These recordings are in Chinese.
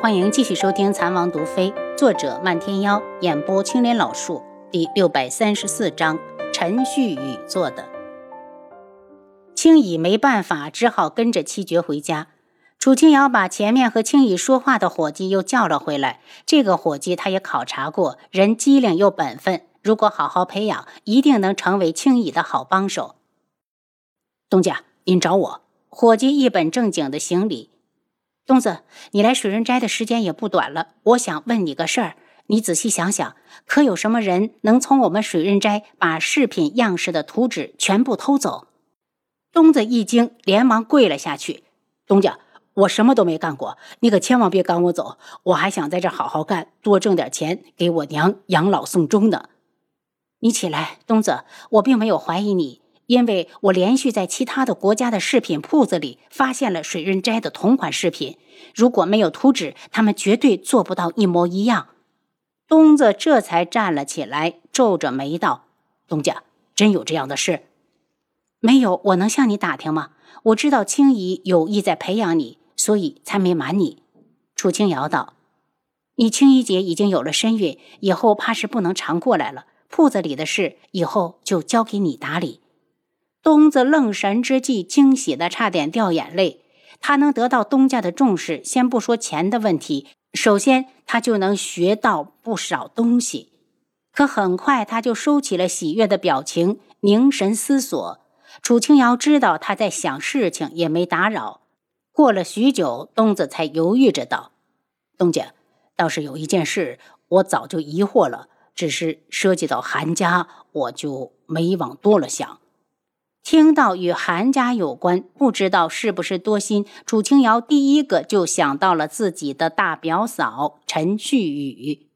欢迎继续收听《残王毒妃》，作者漫天妖，演播青莲老树，第六百三十四章，陈旭宇做的。青乙没办法，只好跟着七绝回家。楚清瑶把前面和青乙说话的伙计又叫了回来。这个伙计他也考察过，人机灵又本分，如果好好培养，一定能成为青乙的好帮手。东家，您找我？伙计一本正经的行礼。东子，你来水润斋的时间也不短了，我想问你个事儿。你仔细想想，可有什么人能从我们水润斋把饰品样式的图纸全部偷走？东子一惊，连忙跪了下去。东家，我什么都没干过，你可千万别赶我走，我还想在这好好干，多挣点钱给我娘养老送终呢。你起来，东子，我并没有怀疑你。因为我连续在其他的国家的饰品铺子里发现了水润斋的同款饰品，如果没有图纸，他们绝对做不到一模一样。东子这才站了起来，皱着眉道：“东家，真有这样的事？没有，我能向你打听吗？我知道青姨有意在培养你，所以才没瞒你。”楚清瑶道：“你青姨姐已经有了身孕，以后怕是不能常过来了。铺子里的事，以后就交给你打理。”东子愣神之际，惊喜的差点掉眼泪。他能得到东家的重视，先不说钱的问题，首先他就能学到不少东西。可很快他就收起了喜悦的表情，凝神思索。楚清瑶知道他在想事情，也没打扰。过了许久，东子才犹豫着道：“东家，倒是有一件事，我早就疑惑了，只是涉及到韩家，我就没往多了想。”听到与韩家有关，不知道是不是多心，楚清瑶第一个就想到了自己的大表嫂陈旭宇。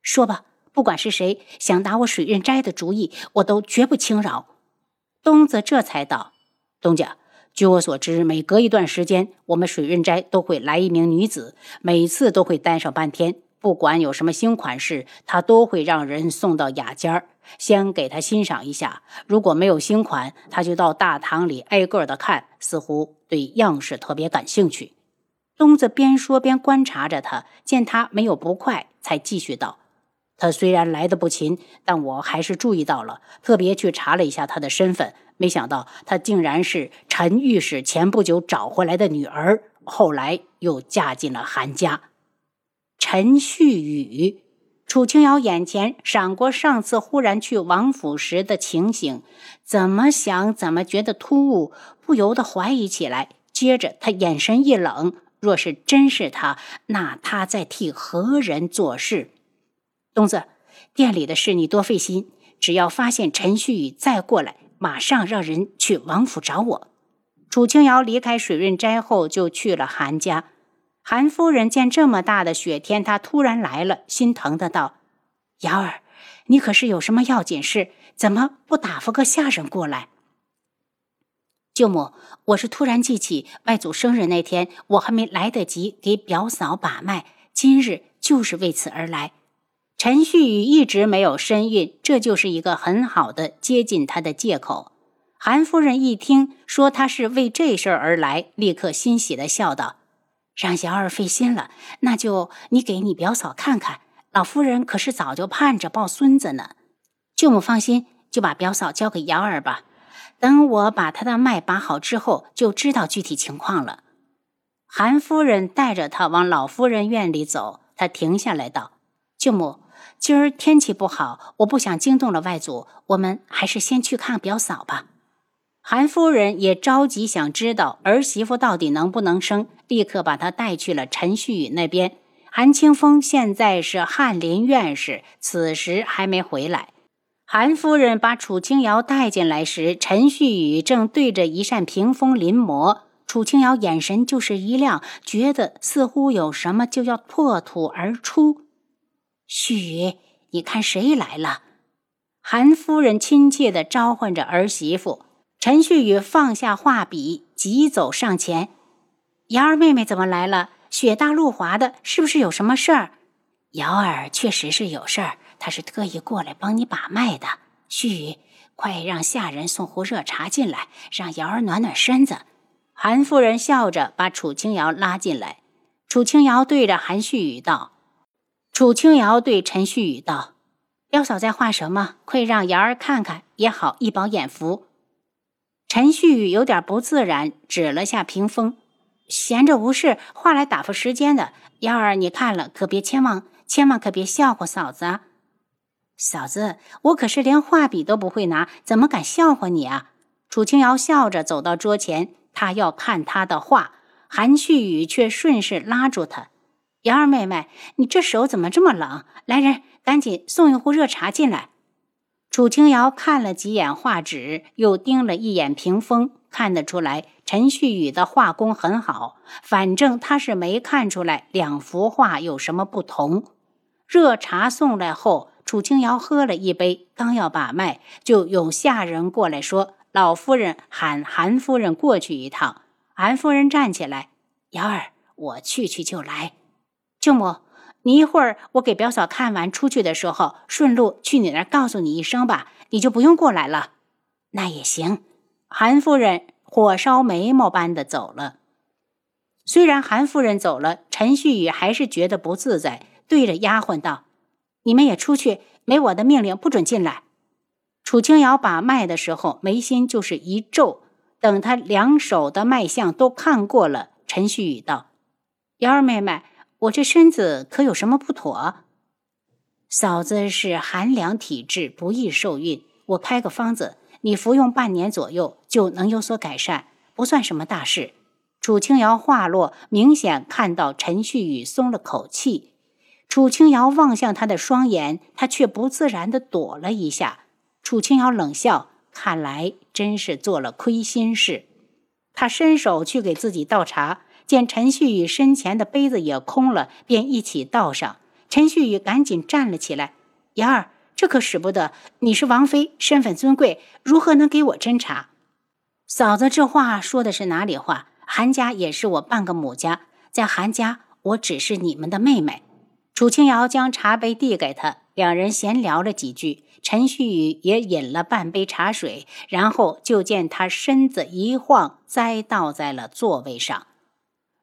说吧，不管是谁想打我水润斋的主意，我都绝不轻饶。东子这才道：“东家，据我所知，每隔一段时间，我们水润斋都会来一名女子，每次都会待上半天。不管有什么新款式，他都会让人送到雅间儿。”先给他欣赏一下，如果没有新款，他就到大堂里挨个的看，似乎对样式特别感兴趣。东子边说边观察着他，见他没有不快，才继续道：“他虽然来的不勤，但我还是注意到了，特别去查了一下他的身份，没想到他竟然是陈御史前不久找回来的女儿，后来又嫁进了韩家。”陈旭宇。楚清瑶眼前闪过上次忽然去王府时的情形，怎么想怎么觉得突兀，不由得怀疑起来。接着他眼神一冷，若是真是他，那他在替何人做事？东子，店里的事你多费心，只要发现陈旭宇再过来，马上让人去王府找我。楚清瑶离开水润斋后，就去了韩家。韩夫人见这么大的雪天，她突然来了，心疼的道：“瑶儿，你可是有什么要紧事？怎么不打发个下人过来？”舅母，我是突然记起外祖生日那天，我还没来得及给表嫂把脉，今日就是为此而来。陈旭宇一直没有身孕，这就是一个很好的接近他的借口。韩夫人一听说他是为这事而来，立刻欣喜的笑道。让瑶儿费心了，那就你给你表嫂看看，老夫人可是早就盼着抱孙子呢。舅母放心，就把表嫂交给瑶儿吧。等我把她的脉把好之后，就知道具体情况了。韩夫人带着她往老夫人院里走，她停下来道：“舅母，今儿天气不好，我不想惊动了外祖，我们还是先去看表嫂吧。”韩夫人也着急，想知道儿媳妇到底能不能生，立刻把她带去了陈旭宇那边。韩清风现在是翰林院士，此时还没回来。韩夫人把楚清瑶带进来时，陈旭宇正对着一扇屏风临摹。楚清瑶眼神就是一亮，觉得似乎有什么就要破土而出。旭宇，你看谁来了？韩夫人亲切地召唤着儿媳妇。陈旭宇放下画笔，急走上前：“瑶儿妹妹怎么来了？雪大路滑的，是不是有什么事儿？”“瑶儿确实是有事儿，她是特意过来帮你把脉的。”“旭宇，快让下人送壶热茶进来，让瑶儿暖暖身子。”韩夫人笑着把楚清瑶拉进来。楚清瑶对着韩旭宇道：“楚清瑶对陈旭宇道，幺嫂在画什么？快让瑶儿看看，也好一饱眼福。”陈旭宇有点不自然，指了下屏风：“闲着无事，画来打发时间的。瑶儿，你看了可别千万千万可别笑话嫂子啊！嫂子，我可是连画笔都不会拿，怎么敢笑话你啊？”楚清瑶笑着走到桌前，他要看他的画。韩旭宇却顺势拉住他：“瑶儿妹妹，你这手怎么这么冷？来人，赶紧送一壶热茶进来。”楚清瑶看了几眼画纸，又盯了一眼屏风，看得出来陈旭宇的画工很好。反正他是没看出来两幅画有什么不同。热茶送来后，楚清瑶喝了一杯，刚要把脉，就有下人过来说：“老夫人喊韩夫人过去一趟。”韩夫人站起来：“瑶儿，我去去就来。舅母，你一会儿我给表嫂看完出去的时候，顺路去你那儿告诉你一声吧，你就不用过来了。那也行。”韩夫人火烧眉毛般的走了。虽然韩夫人走了，陈旭宇还是觉得不自在，对着丫鬟道：“你们也出去，没我的命令不准进来。”楚清瑶把脉的时候，眉心就是一皱。等他两手的脉象都看过了，陈旭宇道：“瑶儿妹妹，我这身子可有什么不妥？嫂子是寒凉体质，不易受孕。我开个方子，你服用半年左右就能有所改善，不算什么大事。”楚清瑶话落，明显看到陈旭宇松了口气。楚清瑶望向他的双眼，他却不自然地躲了一下。楚清瑶冷笑。看来真是做了亏心事。他伸手去给自己倒茶，见陈旭宇身前的杯子也空了，便一起倒上。陈旭宇赶紧站了起来：“妍儿，这可使不得！你是王妃，身份尊贵，如何能给我斟茶？”嫂子这话说的是哪里话？韩家也是我半个母家，在韩家，我只是你们的妹妹。楚清瑶将茶杯递给他，两人闲聊了几句。陈旭宇也饮了半杯茶水，然后就见他身子一晃，栽倒在了座位上。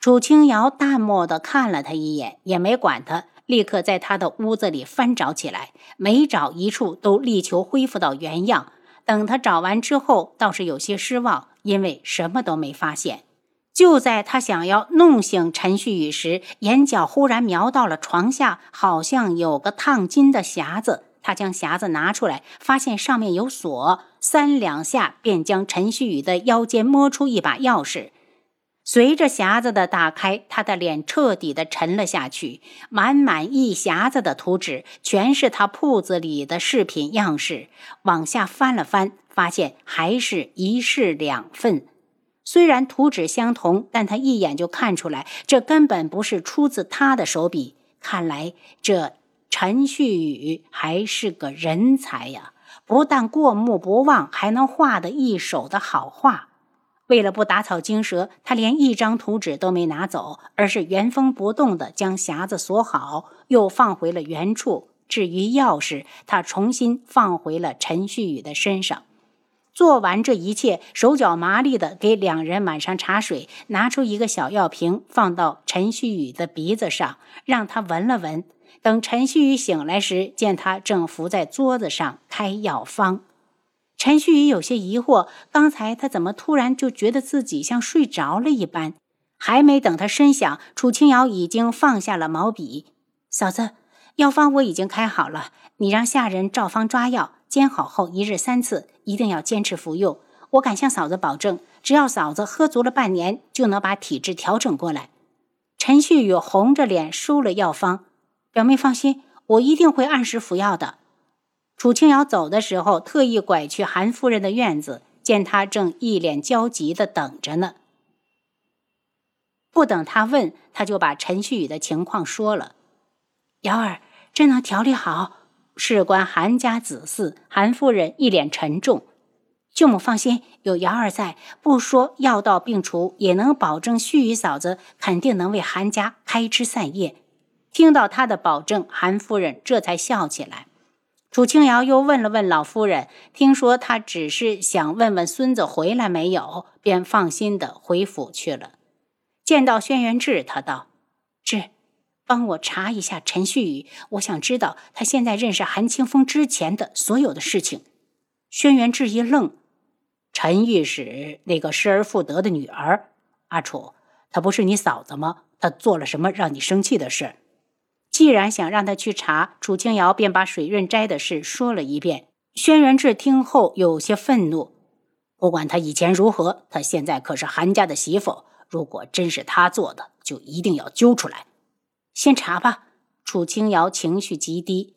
楚清瑶淡漠地看了他一眼，也没管他，立刻在他的屋子里翻找起来，每找一处都力求恢复到原样。等他找完之后，倒是有些失望，因为什么都没发现。就在他想要弄醒陈旭宇时，眼角忽然瞄到了床下，好像有个烫金的匣子。他将匣子拿出来，发现上面有锁，三两下便将陈旭宇的腰间摸出一把钥匙。随着匣子的打开，他的脸彻底的沉了下去。满满一匣子的图纸，全是他铺子里的饰品样式。往下翻了翻，发现还是一式两份。虽然图纸相同，但他一眼就看出来，这根本不是出自他的手笔。看来这……陈旭宇还是个人才呀，不但过目不忘，还能画得一手的好画。为了不打草惊蛇，他连一张图纸都没拿走，而是原封不动地将匣子锁好，又放回了原处。至于钥匙，他重新放回了陈旭宇的身上。做完这一切，手脚麻利地给两人满上茶水，拿出一个小药瓶，放到陈旭宇的鼻子上，让他闻了闻。等陈旭宇醒来时，见他正伏在桌子上开药方。陈旭宇有些疑惑，刚才他怎么突然就觉得自己像睡着了一般？还没等他深想，楚清瑶已经放下了毛笔。嫂子，药方我已经开好了，你让下人照方抓药，煎好后一日三次，一定要坚持服用。我敢向嫂子保证，只要嫂子喝足了半年，就能把体质调整过来。陈旭宇红着脸收了药方。表妹放心，我一定会按时服药的。楚清瑶走的时候，特意拐去韩夫人的院子，见她正一脸焦急的等着呢。不等他问，他就把陈旭宇的情况说了。瑶儿，真能调理好？事关韩家子嗣，韩夫人一脸沉重。舅母放心，有瑶儿在，不说药到病除，也能保证旭宇嫂子肯定能为韩家开枝散叶。听到他的保证，韩夫人这才笑起来。楚清瑶又问了问老夫人，听说他只是想问问孙子回来没有，便放心的回府去了。见到轩辕志，他道：“志，帮我查一下陈旭宇，我想知道他现在认识韩清风之前的所有的事情。轩辕志一愣，陈御史那个失而复得的女儿，阿楚，她不是你嫂子吗？她做了什么让你生气的事？既然想让他去查，楚清瑶便把水润斋的事说了一遍。轩辕志听后有些愤怒，不管他以前如何，他现在可是韩家的媳妇。如果真是他做的，就一定要揪出来。先查吧。楚清瑶情绪极低。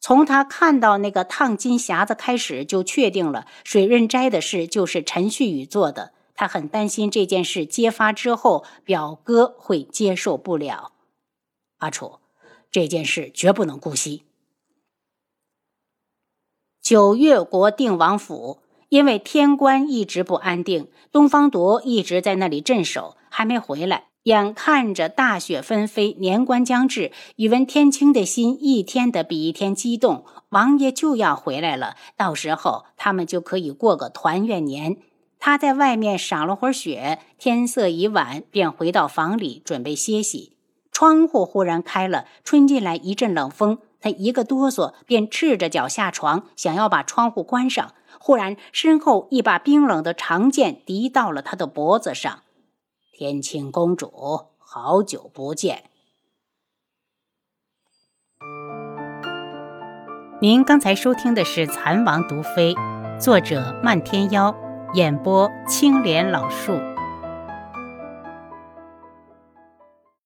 从他看到那个烫金匣子开始，就确定了水润斋的事就是陈旭宇做的。他很担心这件事揭发之后，表哥会接受不了。阿楚，这件事绝不能姑息。九月国定王府，因为天官一直不安定，东方铎一直在那里镇守，还没回来。眼看着大雪纷飞，年关将至，宇文天清的心一天的比一天激动。王爷就要回来了，到时候他们就可以过个团圆年。他在外面赏了会儿雪，天色已晚，便回到房里准备歇息。窗户忽然开了，吹进来一阵冷风，他一个哆嗦，便赤着脚下床，想要把窗户关上。忽然，身后一把冰冷的长剑抵到了他的脖子上。天青公主，好久不见。您刚才收听的是《蚕王毒妃》，作者漫天妖，演播青莲老树。